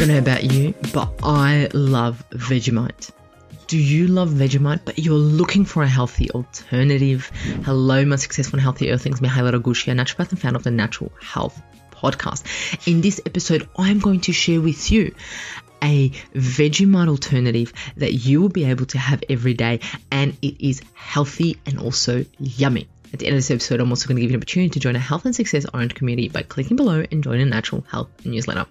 I don't know about you, but I love Vegemite. Do you love Vegemite, but you're looking for a healthy alternative? Hello, my successful and healthy earthlings. Mihaela Ragushia, naturopath and founder of the Natural Health Podcast. In this episode, I'm going to share with you a Vegemite alternative that you will be able to have every day, and it is healthy and also yummy. At the end of this episode, I'm also going to give you an opportunity to join a health and success oriented community by clicking below and join a natural health newsletter.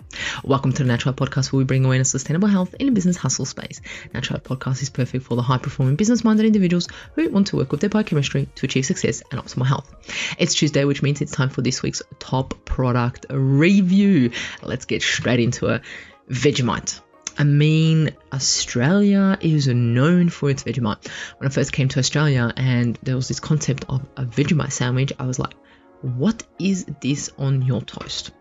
Welcome to the Natural Health Podcast, where we bring awareness to sustainable health in a business hustle space. Natural Health Podcast is perfect for the high performing business minded individuals who want to work with their biochemistry to achieve success and optimal health. It's Tuesday, which means it's time for this week's top product review. Let's get straight into it. Vegemite. I mean, Australia is known for its Vegemite. When I first came to Australia and there was this concept of a Vegemite sandwich, I was like, what is this on your toast?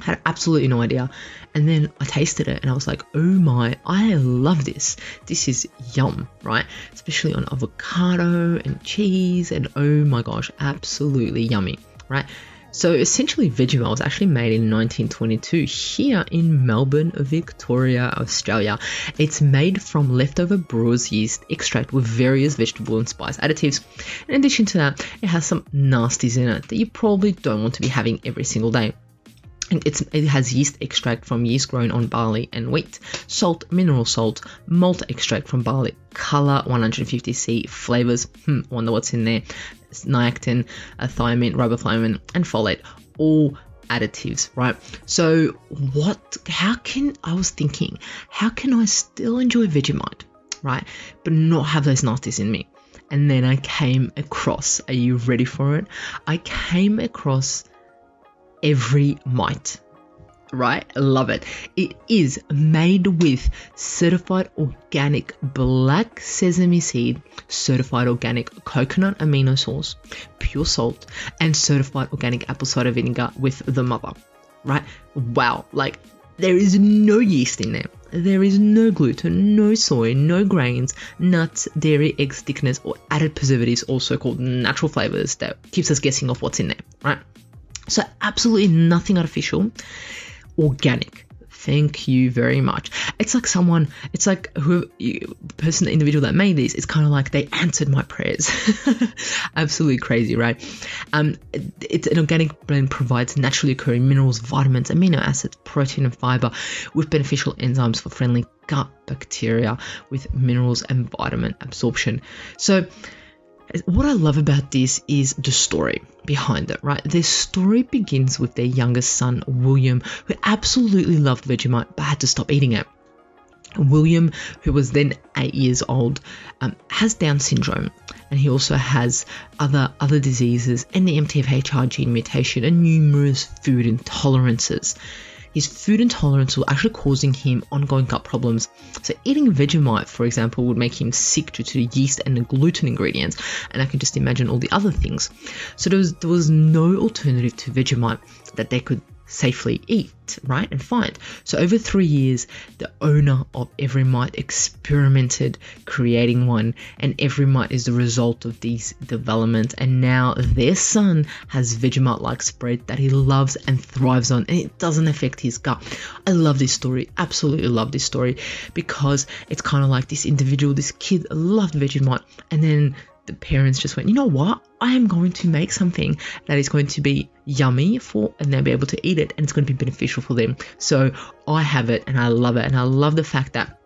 I had absolutely no idea. And then I tasted it and I was like, oh my, I love this. This is yum, right? Especially on avocado and cheese, and oh my gosh, absolutely yummy, right? So essentially, Vegemite was actually made in 1922 here in Melbourne, Victoria, Australia. It's made from leftover brewer's yeast extract with various vegetable and spice additives. In addition to that, it has some nasties in it that you probably don't want to be having every single day. It's, it has yeast extract from yeast grown on barley and wheat, salt, mineral salt, malt extract from barley, color 150C, flavors, hmm, wonder what's in there, niacin, thiamine, riboflavin, and folate, all additives, right? So what, how can, I was thinking, how can I still enjoy Vegemite, right, but not have those nasties in me? And then I came across, are you ready for it? I came across every mite right? Love it. It is made with certified organic black sesame seed, certified organic coconut amino sauce, pure salt, and certified organic apple cider vinegar with the mother, right? Wow, like there is no yeast in there. There is no gluten, no soy, no grains, nuts, dairy, eggs, thickeners, or added preservatives, also called natural flavors that keeps us guessing of what's in there, right? So absolutely nothing artificial organic. Thank you very much. It's like someone, it's like who the person, the individual that made these. it's kind of like they answered my prayers. Absolutely crazy, right? Um, it's an organic blend provides naturally occurring minerals, vitamins, amino acids, protein, and fiber with beneficial enzymes for friendly gut bacteria with minerals and vitamin absorption. So, what I love about this is the story behind it, right? Their story begins with their youngest son, William, who absolutely loved Vegemite but had to stop eating it. William, who was then eight years old, um, has Down syndrome, and he also has other other diseases and the MTHFR gene mutation and numerous food intolerances his food intolerance was actually causing him ongoing gut problems. So eating Vegemite, for example, would make him sick due to the yeast and the gluten ingredients, and I can just imagine all the other things. So there was, there was no alternative to Vegemite that they could safely eat, right, and find. So over three years, the owner of Every Mite experimented creating one, and Every Mite is the result of these developments. And now their son has Vegemite-like spread that he loves and thrives on, and it doesn't affect his gut. I love this story, absolutely love this story, because it's kind of like this individual, this kid loved Vegemite, and then the parents just went, you know what? I am going to make something that is going to be yummy for, and they'll be able to eat it, and it's going to be beneficial for them. So I have it, and I love it, and I love the fact that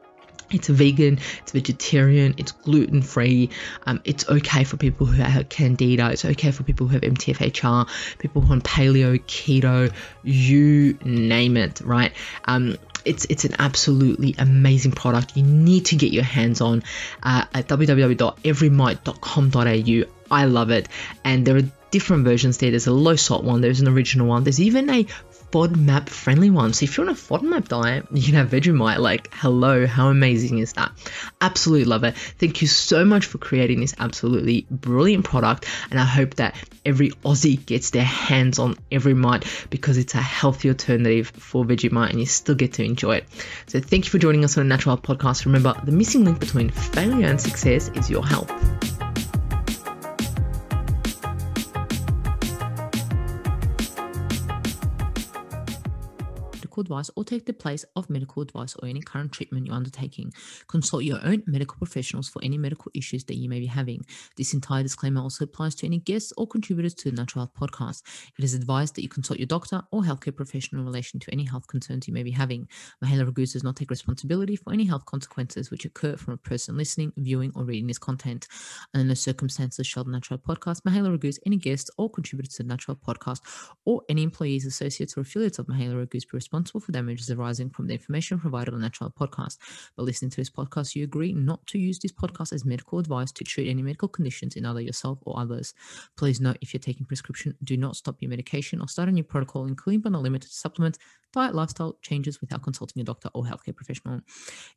it's vegan, it's vegetarian, it's gluten free. Um, it's okay for people who have candida. It's okay for people who have MTHFR, people on paleo, keto, you name it, right? Um, it's it's an absolutely amazing product. You need to get your hands on uh, at www.everymite.com.au. I love it, and there are different versions there. There's a low salt one, there's an original one, there's even a FODMAP friendly one. So if you're on a FODMAP diet, you can have Vegemite. Like, hello, how amazing is that? Absolutely love it. Thank you so much for creating this absolutely brilliant product. And I hope that every Aussie gets their hands on every mite because it's a healthy alternative for Vegemite and you still get to enjoy it. So thank you for joining us on the Natural Health Podcast. Remember, the missing link between failure and success is your health. Medical advice or take the place of medical advice or any current treatment you're undertaking. Consult your own medical professionals for any medical issues that you may be having. This entire disclaimer also applies to any guests or contributors to the Natural Health Podcast. It is advised that you consult your doctor or healthcare professional in relation to any health concerns you may be having. Mihaela Raguz does not take responsibility for any health consequences which occur from a person listening, viewing, or reading this content. And in the circumstances shall the Natural Health Podcast, Mihaela Raguz, any guests or contributors to the Natural Health Podcast, or any employees, associates, or affiliates of Mihaela Raguz be responsible for damages arising from the information provided on Natural Podcast. By listening to this podcast, you agree not to use this podcast as medical advice to treat any medical conditions in either yourself or others. Please note if you're taking prescription, do not stop your medication or start a new protocol, including but not limited to supplements, diet, lifestyle changes without consulting a doctor or healthcare professional.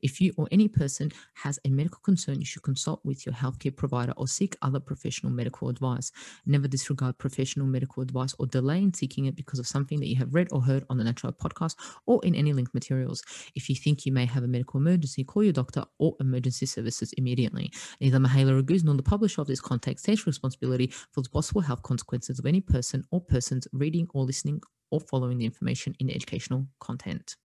If you or any person has a medical concern, you should consult with your healthcare provider or seek other professional medical advice. Never disregard professional medical advice or delay in seeking it because of something that you have read or heard on the Natural Podcast or in any linked materials. If you think you may have a medical emergency, call your doctor or emergency services immediately. Neither Mihaela Raguz nor the publisher of this content takes responsibility for the possible health consequences of any person or persons reading or listening or following the information in educational content.